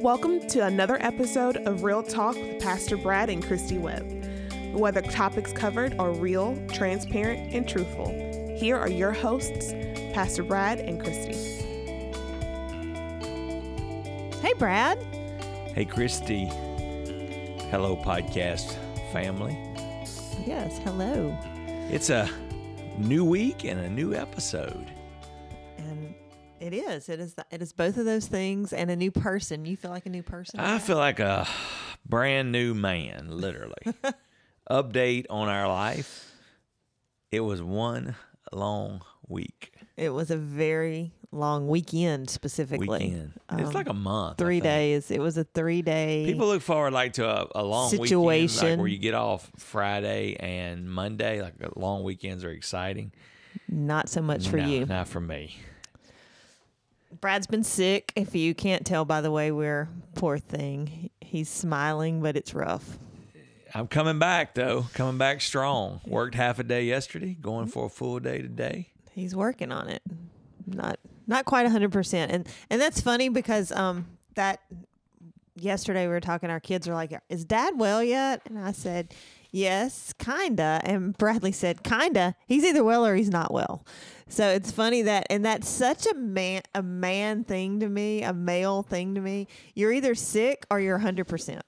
Welcome to another episode of Real Talk with Pastor Brad and Christy Webb. Whether topics covered are real, transparent, and truthful, here are your hosts, Pastor Brad and Christy. Hey, Brad. Hey, Christy. Hello, podcast family. Yes, hello. It's a new week and a new episode. And it is. It is. It is both of those things and a new person. You feel like a new person. I feel like a brand new man, literally. Update on our life. It was one long week. It was a very long weekend, specifically. Weekend. it's Um, like a month. Three days. It was a three day. People look forward like to a, a long weekend, like Situation. where you get off Friday and Monday. Like long weekends are exciting. not so much for No, you. not for me. Brad's been sick. If you can't tell by the way we're poor thing, he's smiling, but it's rough. I'm coming back though, coming back strong. Worked half a day yesterday, going Mm-hmm. for a full day today. He's working on it. Not not quite hundred percent. And and that's funny because um that yesterday we were talking. Our kids are like, "Is Dad well yet?" And I said, "Yes, kinda." And Bradley said, "Kinda." He's either well or he's not well. So it's funny that, and that's such a man a man thing to me, a male thing to me. You're either sick or you're hundred percent.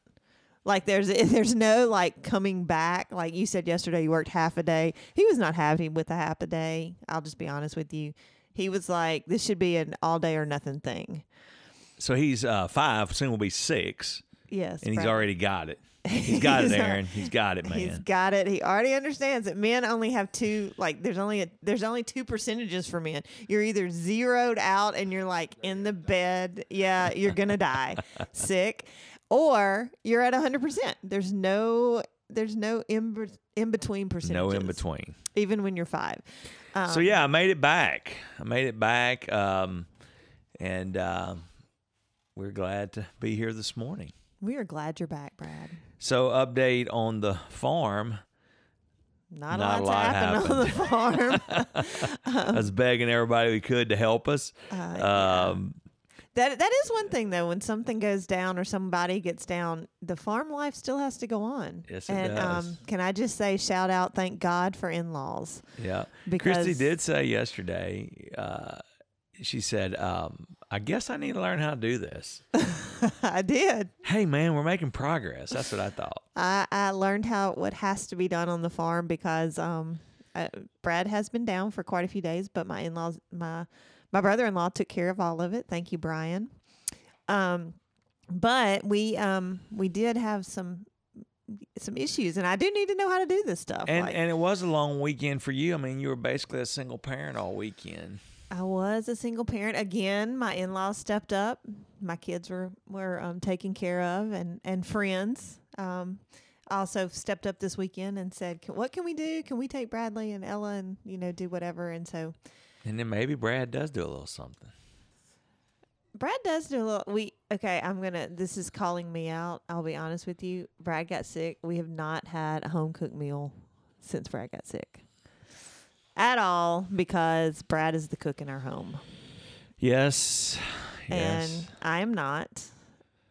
Like there's there's no like coming back. Like you said yesterday, you worked half a day. He was not happy with the half a day. I'll just be honest with you. He was like, this should be an all day or nothing thing. So he's uh, five, soon will be six, Yes, and he's Brad. already got it. He's got it, He's al- Aaron. He's got it, man. He's got it. He already understands that men only have two. Like there's only a, there's only two percentages for men. You're either zeroed out and you're like in the bed. Yeah, you're gonna die, sick, or you're at hundred percent. There's no there's no in in between percentages. No in between. even when you're five. Um, So yeah, I made it back. I made it back, um, and uh, we're glad to be here this morning. we are glad you're back, Brad. So update on the farm. Not, Not a lot happened on the farm. I was begging everybody we could to help us. Uh, yeah. Um, That that is one thing though. When something goes down or somebody gets down, the farm life still has to go on. Yes, it and does. um, can I just say, shout out, thank God for in-laws. Yeah. Because- Christy did say yesterday, uh, she said, um, I guess I need to learn how to do this. I did. hey, man, we're making progress. That's what I thought. I, I learned how what has to be done on the farm because um, uh, Brad has been down for quite a few days, but my in-laws, my my brother-in-law took care of all of it. Thank you, Brian. Um, but we um we did have some some issues, and I do need to know how to do this stuff. And, like, and it was a long weekend for you. I mean, you were basically a single parent all weekend. I was a single parent again. My in-laws stepped up. My kids were were um, taken care of, and and friends um, also stepped up this weekend and said, "Can- "What can we do? Can we take Bradley and Ella and you know do whatever?" And so And then maybe Brad does do a little something. Brad does do a little. We okay. I'm gonna. This is calling me out. I'll be honest with you. Brad got sick. We have not had a home cooked meal since Brad got sick at all because Brad is the cook in our home. Yes. Yes. and I am not.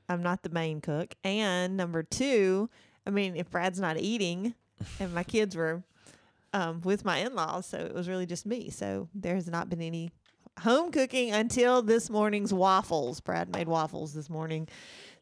I'm not the main cook. And number two, I mean, if Brad's not eating, and my kids were um, with my in-laws, so it was really just me. So there has not been any home cooking until this morning's waffles. Brad made waffles this morning.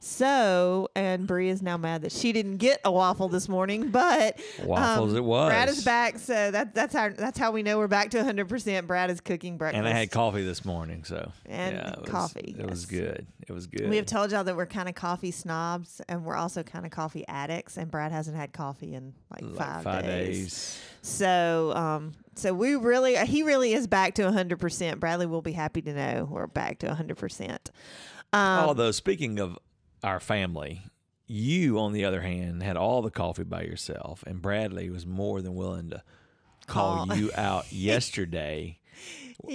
So, and Bree is now mad that she didn't get a waffle this morning, but Waffles um, it was. Brad is back, so that, that's how that's how we know we're back to 100. percent Brad is cooking breakfast, and I had coffee this morning, so And yeah, it was- coffee, It was good. It was good. We have told y'all that we're kind of coffee snobs, and we're also kind of coffee addicts. And Brad hasn't had coffee in like, like five, days. days. So, um, so we really, he really is back to hundred percent. Bradley will be happy to know we're back to hundred percent. Um, Although speaking of our family, you on the other hand had all the coffee by yourself, and Bradley was more than willing to call Call. you out yesterday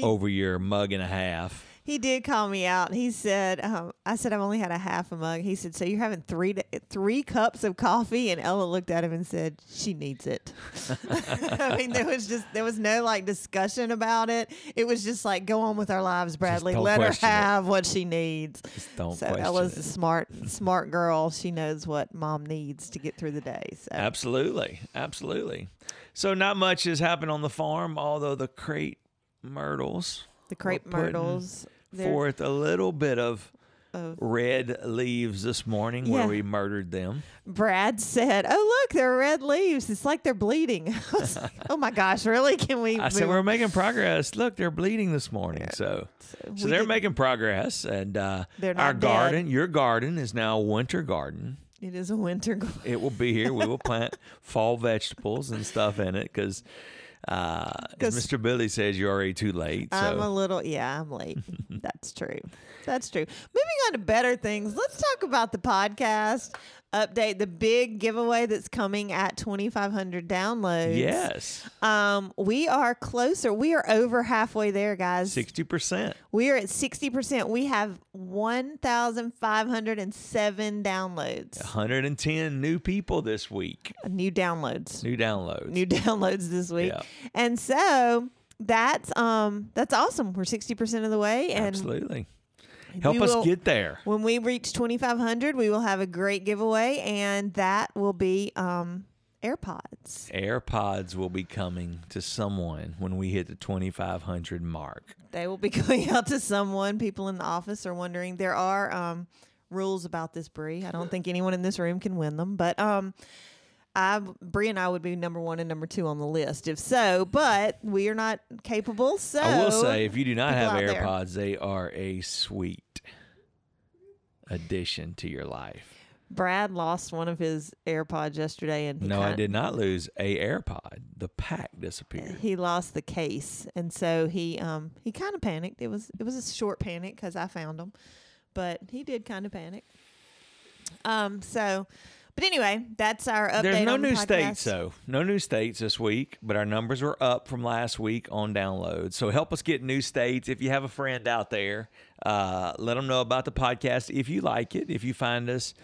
over your mug and a half. He did call me out. He said, um, "I said I've only had a half a mug." He said, "So you're having three da- three cups of coffee?" And Ella looked at him and said, "She needs it." I mean, there was just there was no like discussion about it. It was just like, "Go on with our lives, Bradley. Let her question it. have what she needs." Just don't so question Ella's it. a smart smart girl. She knows what mom needs to get through the day. So Absolutely, absolutely. So not much has happened on the farm, although the crate myrtles the crepe myrtles. They're- forth a little bit of of- red leaves this morning where we murdered them. Brad said, "Oh look, they're red leaves. It's like they're bleeding." Like, "Oh my gosh, really? Can we?" I said we're making progress. Look, they're bleeding this morning. So, so they're did- making progress, and uh, our dead. garden, your garden, is now a winter garden. It is a winter. garden. It will be here. We will plant fall vegetables and stuff in it because, uh, as Mr. Billy says, you're already too late. So I'm a little, yeah, I'm late. That's true. That's true. Moving on to better things, let's talk about the podcast update, the big giveaway that's coming at 2,500 downloads. yes, Um, we are closer. We are over halfway there, guys. sixty percent. We are at 60%. We have 1,507 downloads. 110 new people this week. New downloads. New downloads. New downloads this week. Yeah. And so that's um that's awesome. We're 60% of the way and Absolutely. Help we us will- get there. when we reach 2500, we will have a great giveaway and that will be um AirPods. AirPods will be coming to someone when we hit the 2,500 mark. They will be going out to someone. People in the office are wondering. There are um, rules about this, Bree. I don't think anyone in this room can win them, but um, I, Bree and I would be number one and number two on the list if so. But we are not capable. So I will say, if you do not have out there. AirPods, they are a sweet addition to your life. Brad lost one of his AirPods yesterday, and No, I did not lose a AirPod. The pack disappeared. He lost the case, and so he um he kind of panicked. It was it was a short panic because I found him, but he did kind of panic. Um. So, but anyway, that's our update. There's no the new podcast. states, though. No new states this week, but our numbers were up from last week on downloads. So help us get new states. If you have a friend out there, uh, let them know about the podcast if you like it, if you find us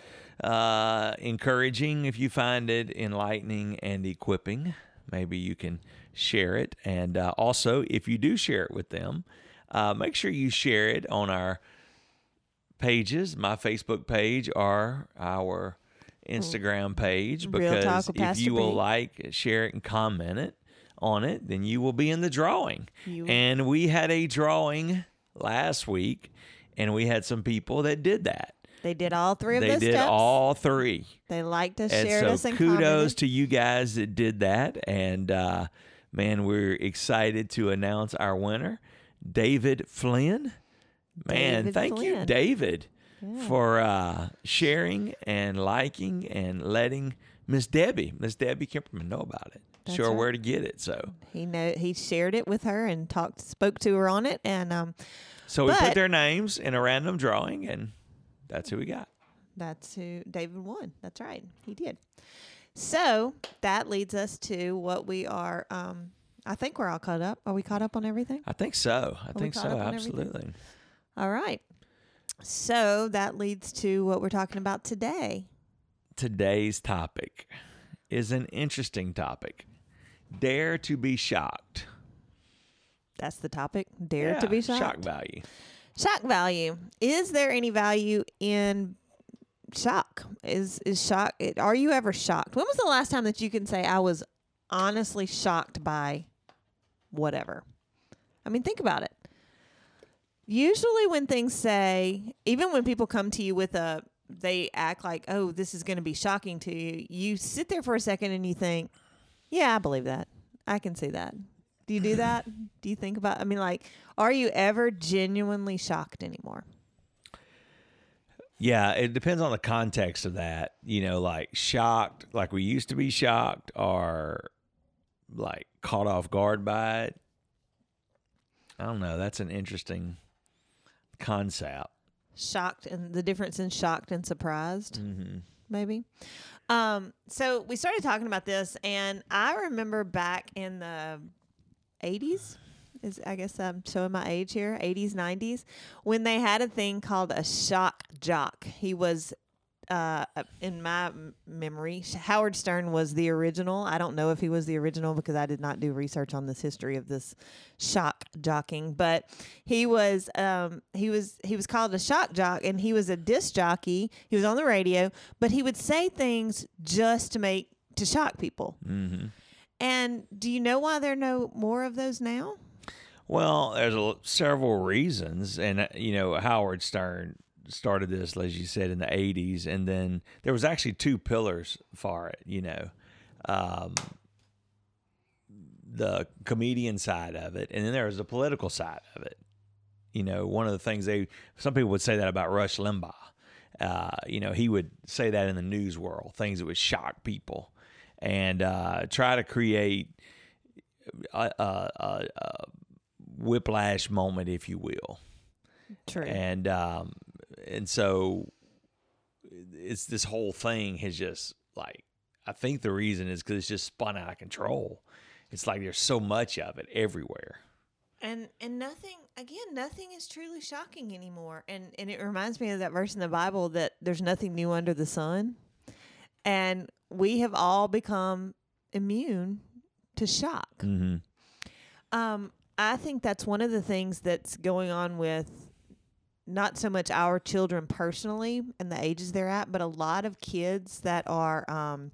uh, encouraging, if you find it enlightening and equipping. Maybe you can share it. And uh, also, if you do share it with them, uh, make sure you share it on our pages, my Facebook page or our Instagram page because if you will like, share it, and comment it on it, then you will be in the drawing. You- And we had a drawing last week, and we had some people that did that. They did all three of They those did steps. all three. They liked us, And shared us, so and kudos commented. to you guys that did that. And uh, man, we're excited to announce our winner, David Flynn. Man, David thank you, Flynn. For uh, sharing and liking and letting Miss Debbie, Miss Debbie Kimperman, know about it. That's her right. where to get it. So, He know he shared it with her and talked, spoke to her on it, and um, so we put their names in a random drawing, and that's who we got. That's who David won. That's right. He did. So that leads us to what we are. Um, I think we're all caught up. Are we caught up on everything? I think so. I we think so. Absolutely. All right. So that leads to what we're talking about today. today's topic is an interesting topic. Dare to be shocked. That's the topic. Dare to be shocked. Shock value. Shock value. Is there any value in shock? Is is shock? it- Are you ever shocked? When was the last time that you can say I was honestly shocked by whatever? I mean, think about it. Usually, when things say, even when people come to you with a, they act like, oh, this is going to be shocking to you. You sit there for a second and you think, yeah, I believe that. I can see that. Do you do that? do you think about? I mean, like, are you ever genuinely shocked anymore? Yeah, it depends on the context of that. You know, like shocked, like we used to be shocked, or like caught off guard by it. I don't know. That's an interesting concept. Shocked and the difference in shocked and surprised, Mm-hmm. maybe. Um, so we started talking about this, and I remember back in the 80s, is I guess I'm showing my age here, 80s, 90s, when they had a thing called a shock jock. He was uh, in my m- memory, Howard Stern was the original. I don't know if he was the original because I did not do research on this history of this shock jocking, but he was um, he was he was called a shock jock, and he was a disc jockey. He was on the radio, but he would say things just to make to shock people. Mm-hmm. And do you know why there are no more of those now? Well, there's a, several reasons, and uh, you know Howard Stern started this, as you said, in the '80s, and then there was actually two pillars for it. You know, um, the comedian side of it, and then there was the political side of it. You know, one of the things they some people would say that about Rush Limbaugh. Uh, you know, he would say that in the news world, things that would shock people, and uh, try to create a, a, a, a whiplash moment, if you will. True. And um, and so it's this whole thing has just like I think the reason is because it's just spun out of control. It's like there's so much of it everywhere. and and nothing again nothing is truly shocking anymore and and it reminds me of that verse in the bible that there's nothing new under the sun and we have all become immune to shock Mm-hmm. um i think that's one of the things that's going on with not so much our children personally and the ages they're at but a lot of kids that are um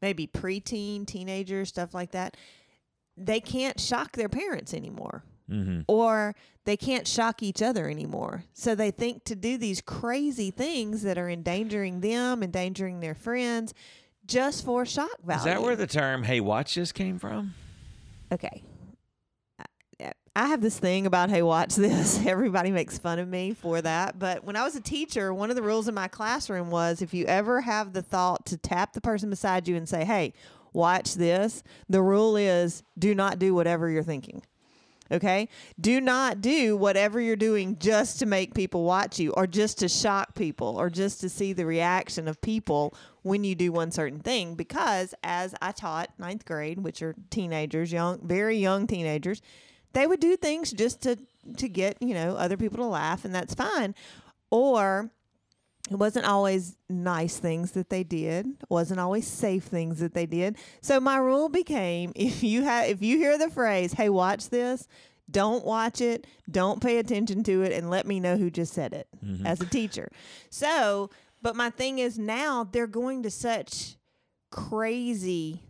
maybe preteen teenagers stuff like that they can't shock their parents anymore Mm-hmm. or they can't shock each other anymore. So they think to do these crazy things that are endangering them, endangering their friends, just for shock value. Is that where the term "Hey, watch this" came from? okay? I- have this thing about hey, watch this. Everybody makes fun of me for that. But when I was a teacher, one of the rules in my classroom was if you ever have the thought to tap the person beside you and say, "Hey, watch this," the rule is do not do whatever you're thinking. Okay? Do not do whatever you're doing just to make people watch you or just to shock people or just to see the reaction of people when you do one certain thing. Because as I taught ninth grade, which are teenagers, young, very young teenagers, they would do things just to, to get, you know, other people to laugh, and that's fine. Or it wasn't always nice things that they did. Wasn't always safe things that they did. So my rule became if you have if you hear the phrase hey watch this don't watch it don't pay attention to it and let me know who just said it mm-hmm. as a teacher. So but my thing is now they're going to such crazy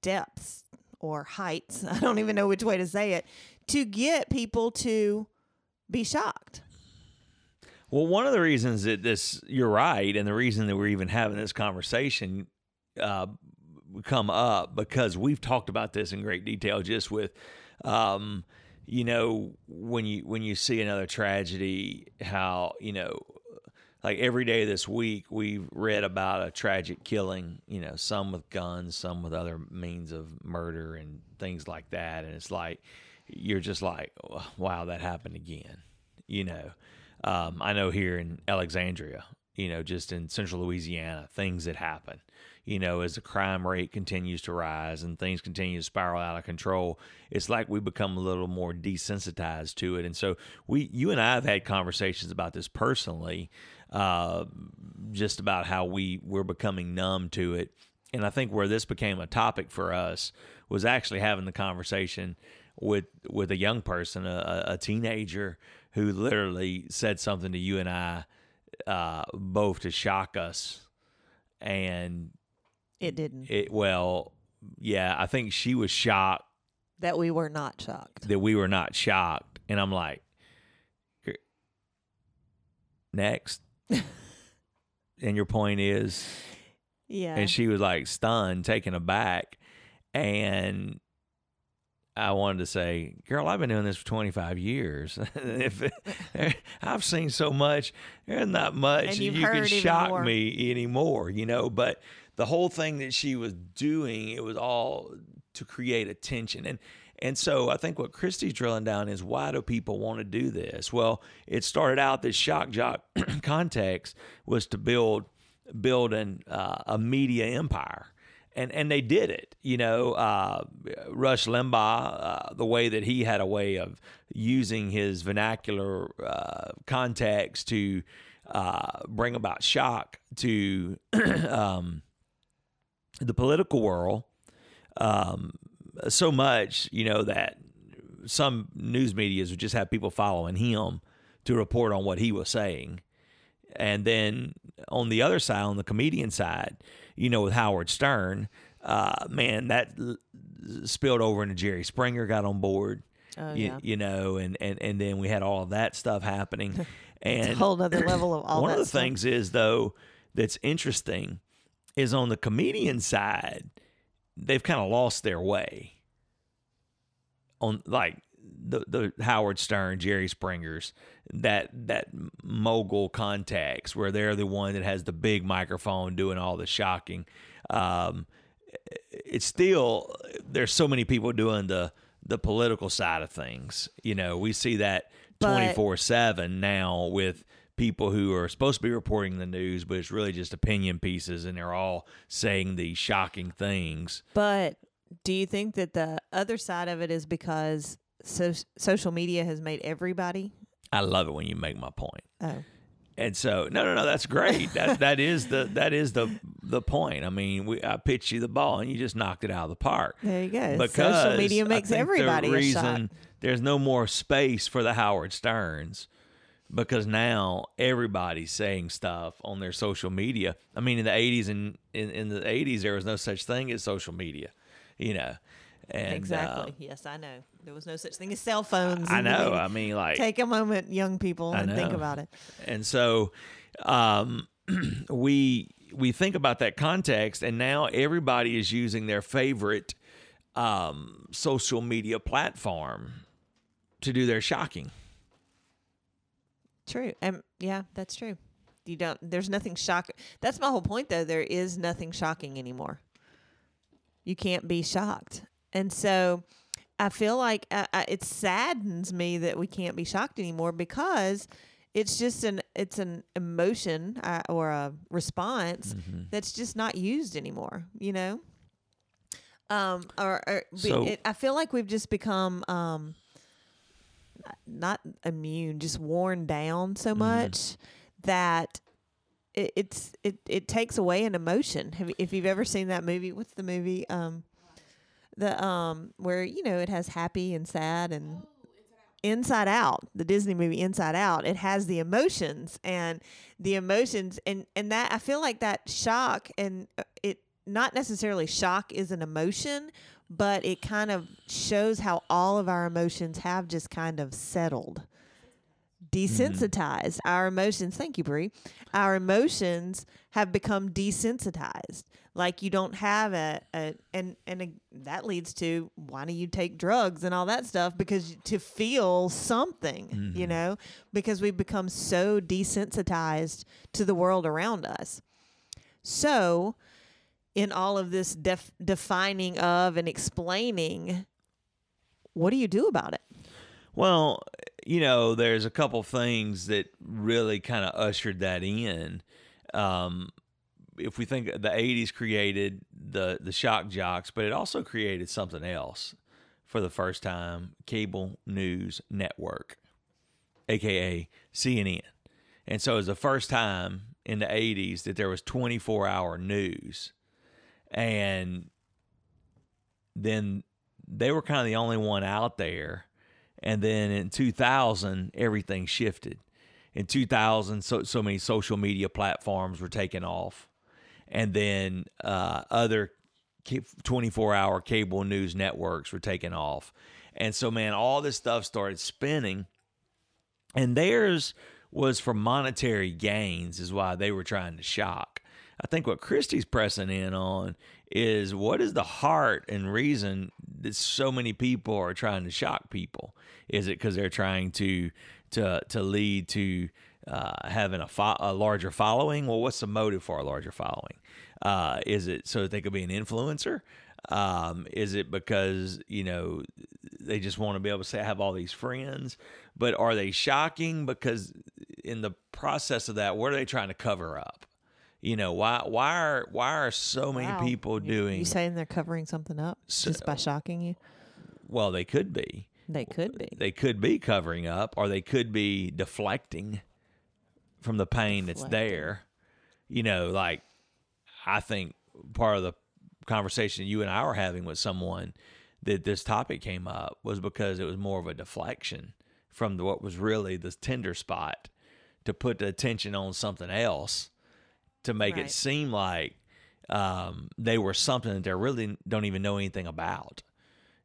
depths or heights i don't even know which way to say it to get people to be shocked. Well, one of the reasons that this, you're right, and the reason that we're even having this conversation uh, come up because we've talked about this in great detail just with, um, you know, when you when you see another tragedy, how you know, like every day this week we've read about a tragic killing. You know, some with guns, some with other means of murder and things like that, and it's like you're just like, wow, that happened again. You know. Um, I know here in Alexandria, you know, just in central Louisiana, things that happen, you know, as the crime rate continues to rise and things continue to spiral out of control, it's like we become a little more desensitized to it. And so we, you and I have had conversations about this personally, uh, just about how we we're becoming numb to it. And I think where this became a topic for us was actually having the conversation with with a young person, a, a teenager who literally said something to you and I, uh, both to shock us, and it didn't. it well, yeah, I think she was shocked that we were not shocked. that we were not shocked, and I'm like, next, and your point is, yeah and she was like stunned, taken aback, and I wanted to say, girl, I've been doing this for 25 years. if I've seen so much, there's not much And you can shock more. me anymore, you know. But the whole thing that she was doing, it was all to create attention. And and so I think what Christy's drilling down is why do people want to do this? Well, it started out this shock jock context was to build build an, uh, a media empire and and they did it. You know, uh, Rush Limbaugh, uh, the way that he had a way of using his vernacular uh, context to uh, bring about shock to um, the political world, um, so much, you know, that some news medias would just have people following him to report on what he was saying. And then on the other side, on the comedian side, you know, with Howard Stern, uh, man, that l- spilled over into Jerry Springer got on board. Oh, you, yeah. you know, and, and, and then we had all of that stuff happening. It's And a whole other level of all one of the stuff. things is though that's interesting is on the comedian side, they've kind of lost their way. On like the the Howard Stern, Jerry Springers, that that mogul contacts where they're the one that has the big microphone doing all the shocking. Um, it's still there's so many people doing the the political side of things. You know, we see that twenty four seven now with people who are supposed to be reporting the news, but it's really just opinion pieces, and they're all saying these shocking things. But do you think that the other side of it is because so- social media has made everybody? I love it when you make my point. Oh, And so, no, no, no, that's great. That that is the that is the the point. I mean, we I pitched you the ball and you just knocked it out of the park. there you go. because social media makes everybody the a reason shot. there's no more space for the Howard Sterns because now everybody's saying stuff on their social media. I mean, in the 80s and in, in the 80s, there was no such thing as social media, you know. And, uh, exactly. yes, I know. There was no such thing as cell phones. I know. I mean, like, Take a moment, young people, and think about it. And so um, we we think about that context, and now everybody is using their favorite um, social media platform to do their shocking. True. Um, yeah, that's true. You don't. There's nothing shocking. That's my whole point, though. There is nothing shocking anymore. You can't be shocked, and so I feel like uh, uh, it saddens me that we can't be shocked anymore because it's just an it's an emotion uh, or a response that's just not used anymore. You know. Um, or, or be- So- it, I feel like we've just become um, not immune, just worn down so much that it, it's it it takes away an emotion. Have if you've ever seen that movie, what's the movie? Um, the um where you know it has happy and sad and Inside Out, the Disney movie Inside Out, it has the emotions and the emotions and and that I feel like that shock and uh, it not necessarily shock is an emotion, but it kind of shows how all of our emotions have just kind of settled. Mm-hmm. Desensitized. Our emotions, thank you, Bree. Our emotions have become desensitized. Like you don't have a, a and and a, that leads to why do you take drugs and all that stuff because to feel something, you mm-hmm. know, because we've become so desensitized to the world around us. So, in all of this def- defining of and explaining, what do you do about it? Well, you know, there's a couple things that really kind of ushered that in. Um, if we think the 80s created the the shock jocks, but it also created something else for the first time, cable news network, aka CNN. And so it was the first time in the 80s that there was 24-hour news. And then they were kind of the only one out there. And then in 2000, everything shifted. In 2000, so, so many social media platforms were taken off. And then uh, other 24 hour cable news networks were taken off. And so, man, all this stuff started spinning. And theirs was for monetary gains, is why they were trying to shock. I think what Christy's pressing in on is what is the heart and reason that so many people are trying to shock people? Is it because they're trying to to to lead to uh, having a, fo- a larger following? Well, what's the motive for a larger following? Uh, is it so that they could be an influencer? Um, is it because you know they just want to be able to say have all these friends? But are they shocking because in the process of that, what are they trying to cover up? You know why? Why are why are so many Wow. people doing? You saying they're covering something up just by shocking you? well, they could be. They could be. They could be covering up, or they could be deflecting from the pain that's there. You know, like I think part of the conversation you and I were having with someone that this topic came up was because it was more of a deflection from the, what was really the tender spot to put the attention on something else to make Right. it seem like um, they were something that they really don't even know anything about.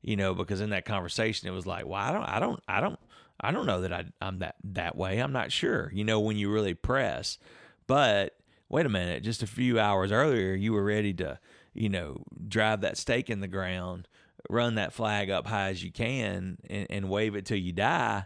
You know, because in that conversation it was like, well, I don't, I don't, I don't, I don't know that I, I'm that that way. I'm not sure. You know, when you really press, but wait a minute, just a few hours earlier, you were ready to, you know, drive that stake in the ground, run that flag up high as you can, and, and wave it till you die.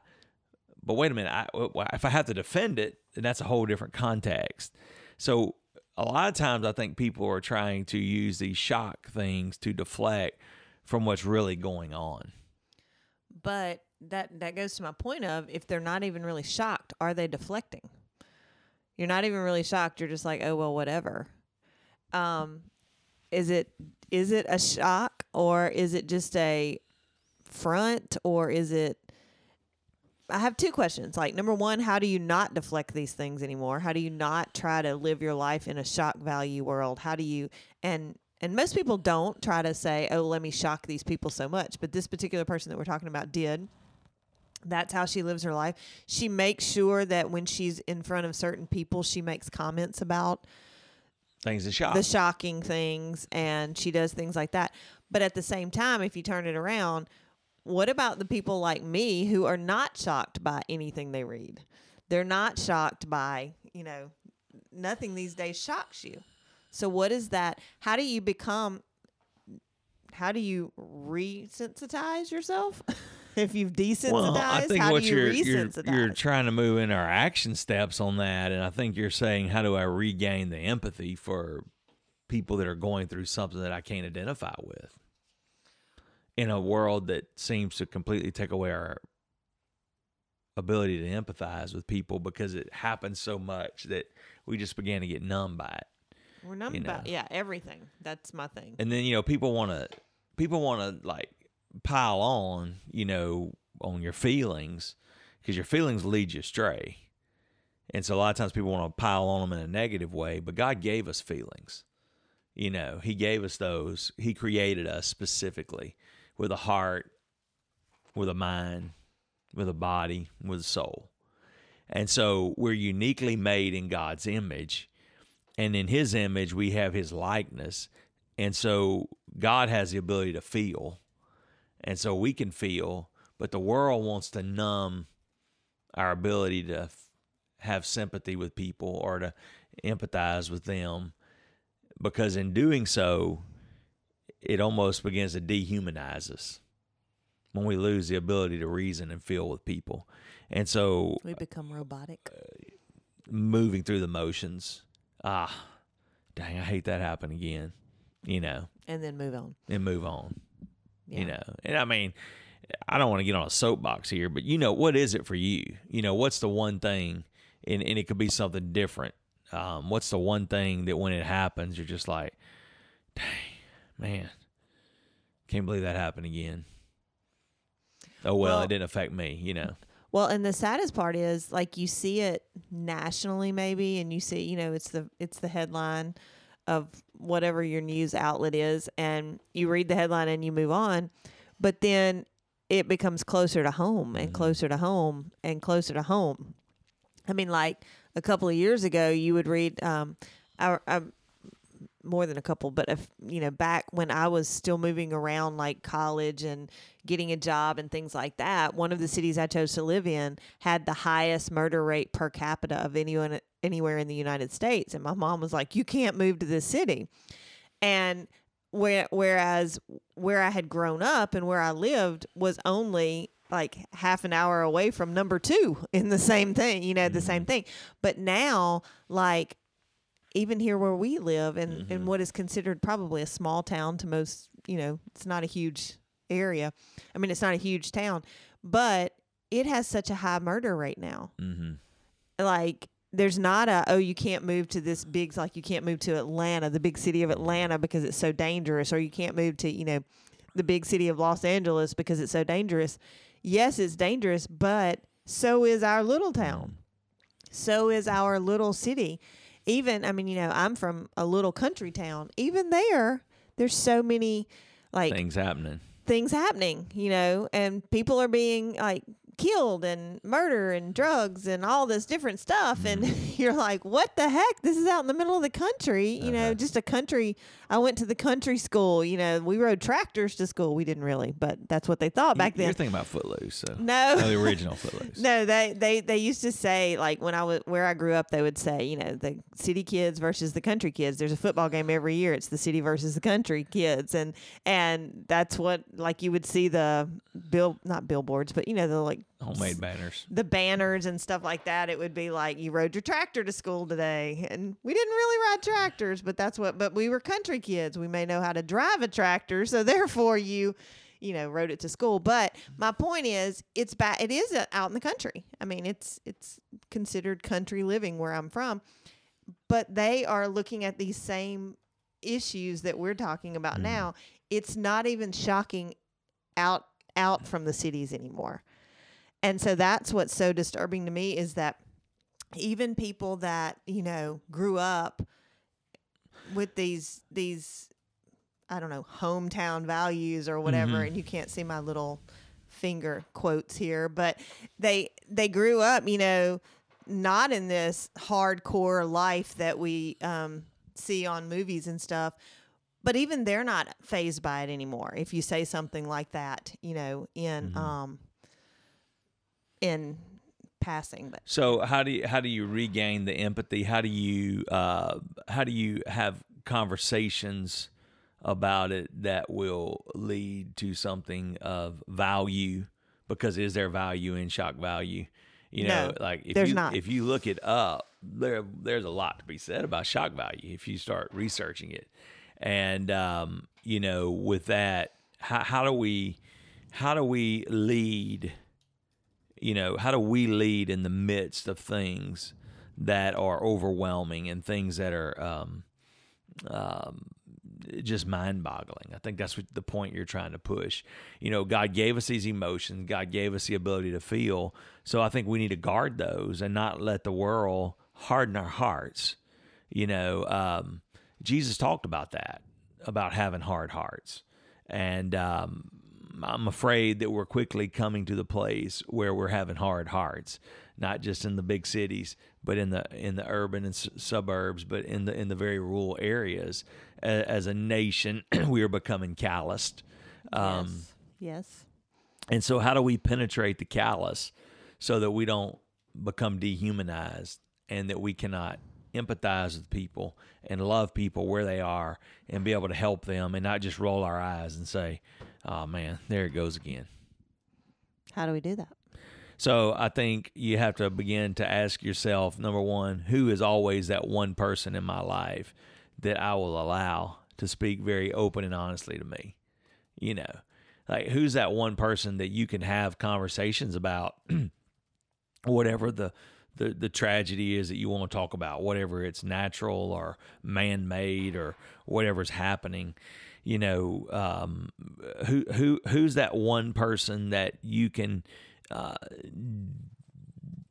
But wait a minute, I, if I have to defend it, then that's a whole different context. So a lot of times, I think people are trying to use these shock things to deflect from what's really going on. But that that goes to my point of if they're not even really shocked, are they deflecting? You're not even really shocked. You're just like, oh well, whatever. Um, is it is it a shock or is it just a front or is it? I have two questions. Like number one, how do you not deflect these things anymore? How do you not try to live your life in a shock value world? How do you and and most people don't try to say, "Oh, let me shock these people so much." But this particular person that we're talking about did. That's how she lives her life. She makes sure that when she's in front of certain people, she makes comments about Things to shock. the shocking things and she does things like that. But at the same time, if you turn it around, what about the people like me who are not shocked by anything they read? They're not shocked by, you know, nothing these days shocks you. So what is that? How do you become how do you resensitize yourself? if you've desensitized, well, I think how what do you you're, you're resensitize? you're trying to move in our action steps on that, and I think you're saying, how do I regain the empathy for people that are going through something that I can't identify with in a world that seems to completely take away our ability to empathize with people because it happens so much that we just began to get numb by it. We're numb you know. yeah, everything. That's my thing. and then you know people want to people want to like pile on you know on your feelings because your feelings lead you astray and so a lot of times people want to pile on them in a negative way but god gave us feelings you know he gave us those he created us specifically with a heart with a mind with a body with a soul. And so we're uniquely made in god's image and in his image we have his likeness. And so god has the ability to feel and so we can feel but the world wants to numb our ability to f- have sympathy with people or to empathize with them because in doing so it almost begins to dehumanize us when we lose the ability to reason and feel with people and so We become robotic. uh, moving through the motions. Ah, dang, I hate that happen again. You know, and then move on. and move on. Yeah. You know, and I mean, I don't want to get on a soapbox here, but you know, what is it for you? You know, what's the one thing, and, and it could be something different. Um, what's the one thing that when it happens, you're just like, dang, man, can't believe that happened again. Oh well, Well- it didn't affect me. You know, Well, and the saddest part is like you see it nationally maybe and you see, you know, it's the it's the headline of whatever your news outlet is and you read the headline and you move on, but then it becomes closer to home and closer to home and closer to home. I mean, like a couple of years ago, you would read um, I, I more than a couple, but if you know, back when I was still moving around like college and getting a job and things like that, one of the cities I chose to live in had the highest murder rate per capita of anyone anywhere in the United States. And my mom was like, "You can't move to this city," and where, whereas where I had grown up and where I lived was only like half an hour away from number two in the same thing, you know, the mm-hmm. same thing. But now, like even here where we live in, in what is considered probably a small town to most, you know, it's not a huge area. I mean, it's not a huge town, but it has such a high murder rate now. mm-hmm. Like there's not a oh you can't move to this big like you can't move to Atlanta, the big city of Atlanta because it's so dangerous, or you can't move to you know the big city of Los Angeles because it's so dangerous. Yes, it's dangerous, but so is our little town. So is our little city. Even I mean, you know, I'm from a little country town. Even there, there's so many like Things happening. things happening, you know, and people are being like killed and murder and drugs and all this different stuff. And you're like what the heck? This is out in the middle of the country. You know Uh-huh. just a country i went to the country school. You know we rode tractors to school. We didn't really but that's what they thought back You- You're thinking about Footloose, so. No. No, the original Footloose. no, they, they they used to say like when I was where I grew up, they would say you know the city kids versus the country kids. There's a football game every year. It's the city versus the country kids, and and that's what like you would see the bill not billboards, but you know the like Homemade banners. the banners and stuff like that. It would be like you rode your tractor to school today, and we didn't really ride tractors, but that's what. But we were country kids. We may know how to drive a tractor, so therefore you, you know, rode it to school. But my point is, it's bad. It is uh, out in the country. I mean, it's it's considered country living where I'm from, but they are looking at these same issues that we're talking about Mhm. now. It's not even shocking out out from the cities anymore. And so that's what's so disturbing to me is that even people that, you know, grew up with these these I don't know, hometown values or whatever Mhm. and you can't see my little finger quotes here, but they they grew up, you know, not in this hardcore life that we um, see on movies and stuff. But even they're not fazed by it anymore. If you say something like that, you know, in Mhm. um, in passing, but So how do you how do you regain the empathy? How do you uh, how do you have conversations about it that will lead to something of value? Because is there value in shock value? You know, No, like if there's you not. if you look it up, there there's a lot to be said about shock value if you start researching it. And um, you know, with that, how how do we how do we lead? You know, how do we lead in the midst of things that are overwhelming and things that are um, um, just mind boggling? I think that's what the point you're trying to push. You know, God gave us these emotions, God gave us the ability to feel. So I think we need to guard those and not let the world harden our hearts. You know, um, Jesus talked about that, about having hard hearts. And um, I'm afraid that we're quickly coming to the place where we're having hard hearts, not just in the big cities, but in the in the urban and s- suburbs, but in the in the very rural areas. A- As a nation, we are becoming calloused. Um, yes, yes, and so, how do we penetrate the callous so that we don't become dehumanized and that we cannot empathize with people and love people where they are and be able to help them and not just roll our eyes and say, oh man, there it goes again. how do we do that? So, I think you have to begin to ask yourself number one, who is always that one person in my life that I will allow to speak very open and honestly to me? You know, like who's that one person that you can have conversations about whatever the the, the tragedy is that you want to talk about, whatever it's natural or man made or whatever's happening, you know, um, who who who's that one person that you can uh,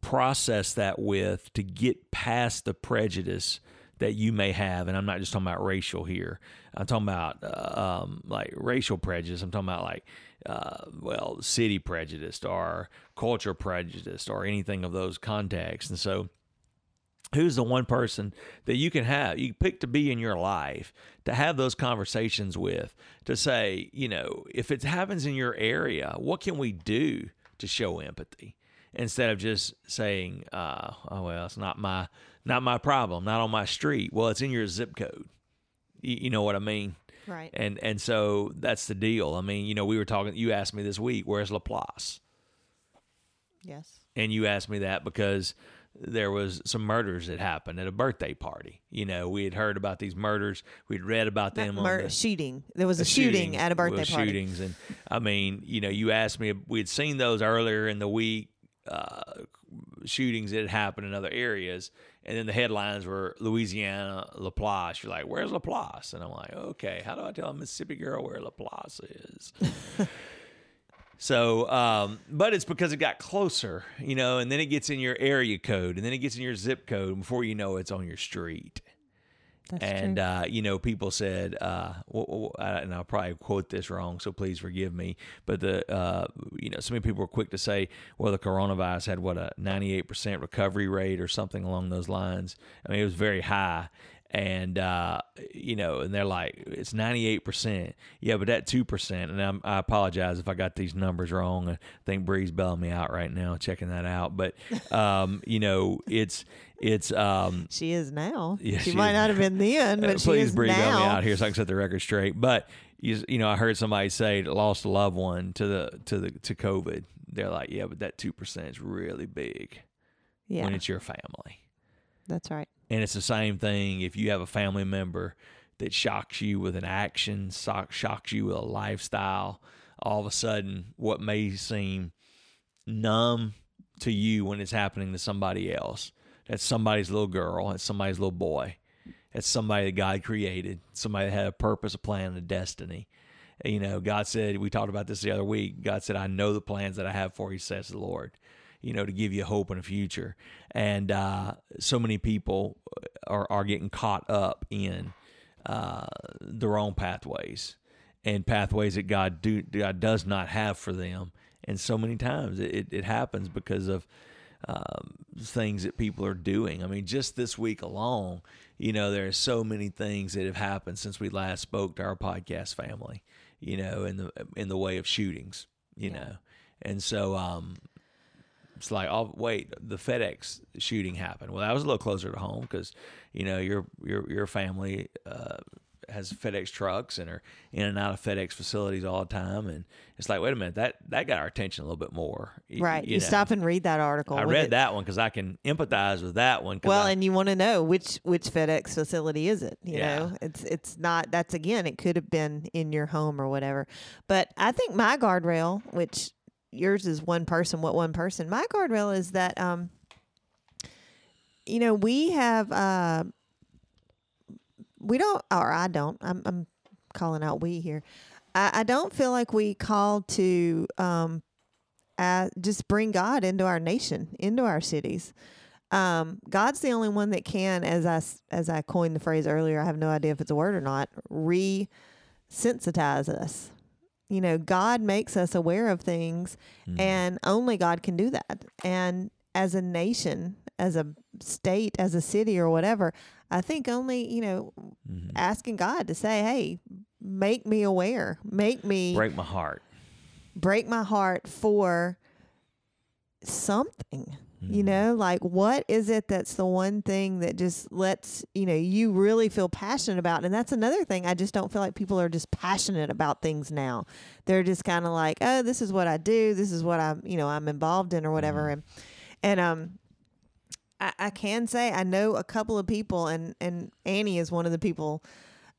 process that with to get past the prejudice that you may have, and I'm not just talking about racial here. I'm talking about uh, um, like racial prejudice. I'm talking about like, uh, well, city prejudice or culture prejudice or anything of those contexts. And so, who's the one person that you can have you pick to be in your life to have those conversations with to say you know if it happens in your area what can we do to show empathy? Instead of just saying uh, oh well it's not my not my problem not on my street. Well it's in your zip code. You, you know what i mean? Right. and and so that's the deal. I mean you know we were talking you asked me this week where's laplace? Yes. and you asked me that because there was some murders that happened at a birthday party. You know, we had heard about these murders. We'd read about them Mur- the shooting. There was a the shooting shootings, at a birthday party. Shootings, and I mean, you know, you asked me. We had seen those earlier in the week. Uh, shootings that had happened in other areas, and then the headlines were Louisiana Laplace. You're like, "Where's Laplace?" And I'm like, "Okay, how do I tell a Mississippi girl where Laplace is?" So, um, but it's because it got closer, you know, and then it gets in your area code, and then it gets in your zip code. Before you know, it, it's on your street. That's and true. uh, you know, people said, uh, uh, and I'll probably quote this wrong, so please forgive me. But the, uh, you know, so many people were quick to say, well, the coronavirus had what a 98% recovery rate or something along those lines. I mean, it was very high. And uh, you know, and they're like, it's ninety eight percent. Yeah, but that two percent, and I'm, I apologize if I got these numbers wrong. I think Bree's bailing me out right now, checking that out. But um, you know, it's it's um, she is now. Yeah, she, she might is. not have been then, uh, but she please breathe now. me out here so I can set the record straight. But you, you know, I heard somebody say lost a loved one to the to the to COVID. They're like, yeah, but that two percent is really big Yeah, when it's your family, that's right. And it's the same thing if you have a family member that shocks you with an action, shock, shocks you with a lifestyle. All of a sudden, what may seem numb to you when it's happening to somebody else. That's somebody's little girl. That's somebody's little boy. That's somebody that God created. Somebody that had a purpose, a plan, a destiny. You know, God said, we talked about this the other week. God said, I know the plans that I have for you, says the Lord, you know, to give you hope and a future. And uh, so many people are, are getting caught up in uh, the wrong pathways and pathways that God do God does not have for them. And so many times it, it happens because of um, things that people are doing. I mean, just this week alone, you know, there are so many things that have happened since we last spoke to our podcast family. You know, in the in the way of shootings. You know, and so um, it's like, oh wait, the FedEx shooting happened. Well, that was a little closer to home because you know your your your family uh, has FedEx trucks and are in and out of FedEx facilities all the time, and it's like, wait a minute, that that got our attention a little bit more. Right. You, know. stop and read that article. I read it. that one because I can empathize with that one. Well, I- and you want to know which which FedEx facility is it? You Yeah. know, it's it's not. That's again, it could have been in your home or whatever. But I think my guardrail, which yours is one person, what one person. My guardrail is that um, you know, we have uh, we don't, or I don't. I'm I'm calling out we here. I, I don't feel like we call to um, uh, just bring God into our nation, into our cities. Um, God's the only one that can, as I as I coined the phrase earlier. I have no idea if it's a word or not. Re-sensitize us. You know, God makes us aware of things, mm-hmm. and only God can do that. And as a nation, as a state, as a city, or whatever, I think only you know, mm-hmm. asking God to say, "Hey, make me aware, make me break my heart. break my heart for something you know like what is it that's the one thing that just lets you know you really feel passionate about? And that's another thing i just don't feel like people are just passionate about things now. They're just kind of like oh this is what i do this is what i'm you know i'm involved in or whatever. And and um I, I can say I know a couple of people, and and Annie is one of the people.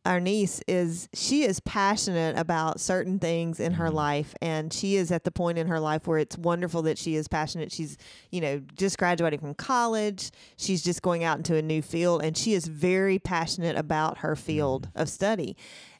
Our niece is she is passionate about certain things in her mm-hmm. life, and she is at the point in her life where it's wonderful that she is passionate. She's you know just graduating from college. She's just going out into a new field, and she is very passionate about her field mm-hmm. of study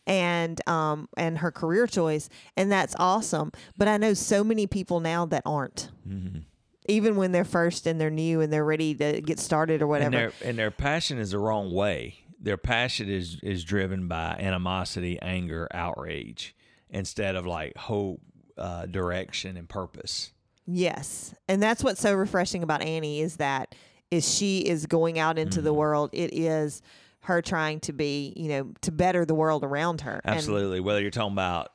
and um and her career choice and that's awesome but i know so many people now that aren't mm-hmm. even when they're first and they're new and they're ready to get started or and whatever. their and their passion is the wrong way. Their passion is is driven by animosity, anger, outrage, instead of like hope, uh, direction, and purpose. yes. And that's what's so refreshing about Annie is that is she is going out into Mm-hmm. the world. It is her trying to be, you know, to better the world around her. And- Absolutely. Whether you're talking about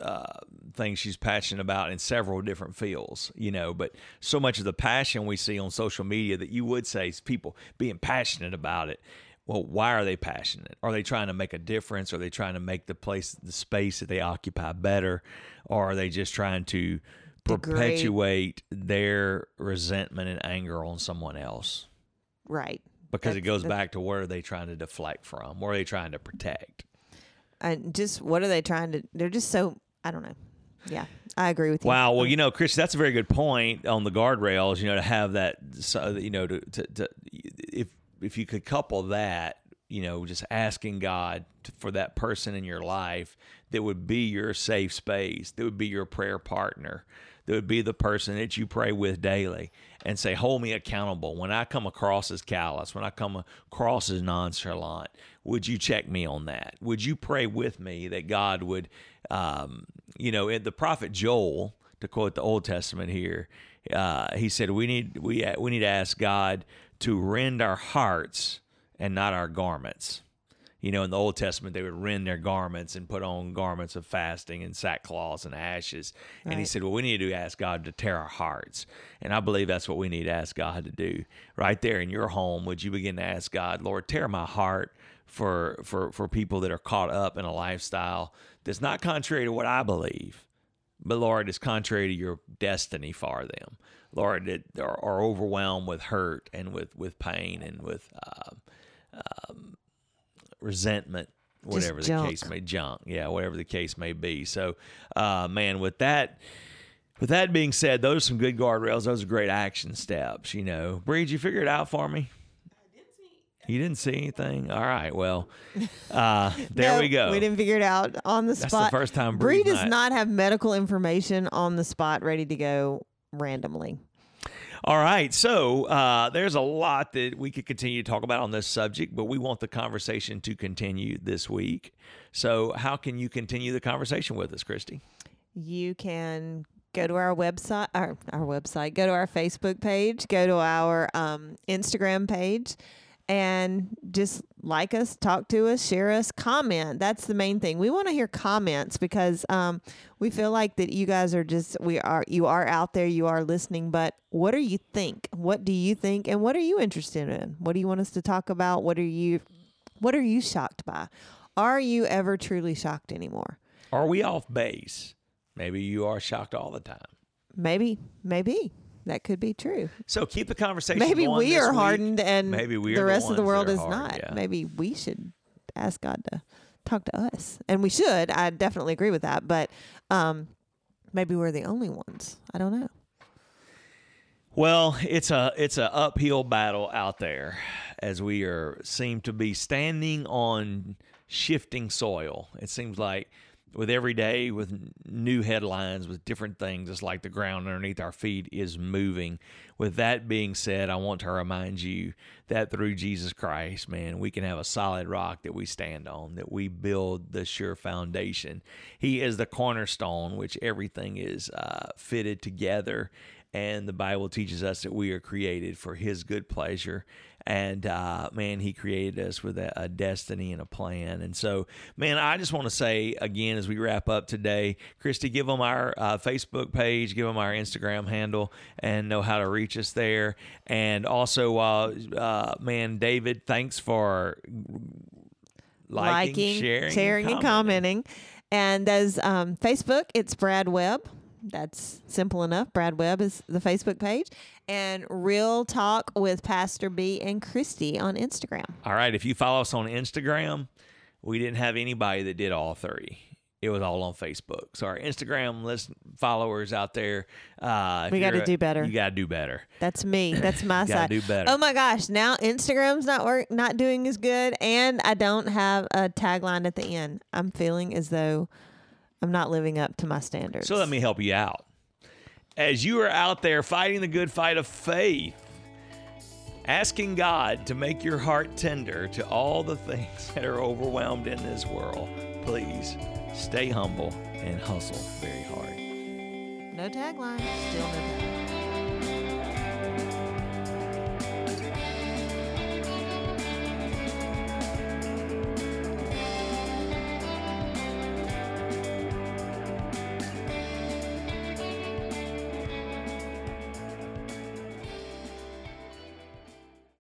uh, things she's passionate about in several different fields, you know, but so much of the passion we see on social media that you would say is people being passionate about it. Well, why are they passionate? Are they trying to make a difference? Are they trying to make the place, the space that they occupy better? Or are they just trying to Degrade. perpetuate their resentment and anger on someone else? right. Because it goes back to where are they trying to deflect from? Where are they trying to protect? And just what are they trying to they're just so I don't know. Yeah. I agree with you. Wow. Well, um, you know, Chris, that's a very good point on the guardrails. You know, to have that, so, you know, to, to, to if if you could couple that, you know, just asking God to, for that person in your life that would be your safe space, that would be your prayer partner, that would be the person that you pray with daily, and say, "Hold me accountable when I come across as callous, when I come across as nonchalant." Would you check me on that? Would you pray with me that God would, um, you know, the prophet Joel, to quote the Old Testament here, uh, he said, "We need we we need to ask God to rend our hearts and not our garments." You know, in the Old Testament, they would rend their garments and put on garments of fasting and sackcloths and ashes. And he said, Well, we need to ask God to tear our hearts. And I believe that's what we need to ask God to do. Right there in your home, would you begin to ask God, Lord, tear my heart for for for people that are caught up in a lifestyle that's not contrary to what I believe, but Lord, is contrary to your destiny for them. Lord, that are, are overwhelmed with hurt and with with pain and with um, um, resentment, whatever the case may junk, yeah, whatever the case may be. So, uh, man, with that. With that being said, those are some good guardrails. Those are great action steps. You know, Bree, did you figure it out for me? You didn't see anything. All right. Well, uh, there No, we go. We didn't figure it out on the That's the spot. first time Bree does not- not have medical information on the spot ready to go randomly. All right. So uh, there's a lot that we could continue to talk about on this subject, but we want the conversation to continue this week. So, how can you continue the conversation with us, Christy? You can go to our website, our, our website, go to our Facebook page, go to our um, Instagram page, and just like us, talk to us, share us, comment. That's the main thing. We want to hear comments because um, we feel like that you guys are just we are you are out there, you are listening. But what do you think? What do you think? And what are you interested in? What do you want us to talk about? What are you what are you shocked by? Are you ever truly shocked anymore? Are we off base? Maybe you are shocked all the time. Maybe, maybe that could be true. So keep the conversation. Maybe we are week. hardened and maybe we the rest of the world is hard, not. yeah. Maybe we should ask God to talk to us, and we should. I definitely agree with that, but um, maybe we're the only ones. I don't know. Well, it's a it's a uphill battle out there as we are seem to be standing on shifting soil. It seems like with every day with new headlines with different things it's like the ground underneath our feet is moving. With that being said, I want to remind you that through Jesus Christ, man, we can have a solid rock that we stand on, that we build the sure foundation. He is the cornerstone which everything is uh, fitted together and the Bible teaches us that we are created for His good pleasure. And uh, man, He created us with a, a destiny and a plan. And so, man, I just want to say again as we wrap up today, Christy, give them our uh, Facebook page, give them our Instagram handle, and know how to reach us there. And also, uh, uh, man, David, thanks for liking, sharing, and commenting. And as um, Facebook, it's Brad Webb. That's simple enough. Brad Webb is the Facebook page, and Real Talk with Pastor B and Christy on Instagram. All right, if you follow us on Instagram, we didn't have anybody that did all three. It was all on Facebook. So our Instagram list followers out there, uh, We gotta do better. You gotta do better. That's me. That's my side. do better. Oh my gosh! Now Instagram's not work, not doing as good, and I don't have a tagline at the end. I'm feeling as though I'm not living up to my standards. So let me help you out. As you are out there fighting the good fight of faith, asking God to make your heart tender to all the things that are overwhelmed in this world, please stay humble and hustle very hard. No tagline. Still no tagline.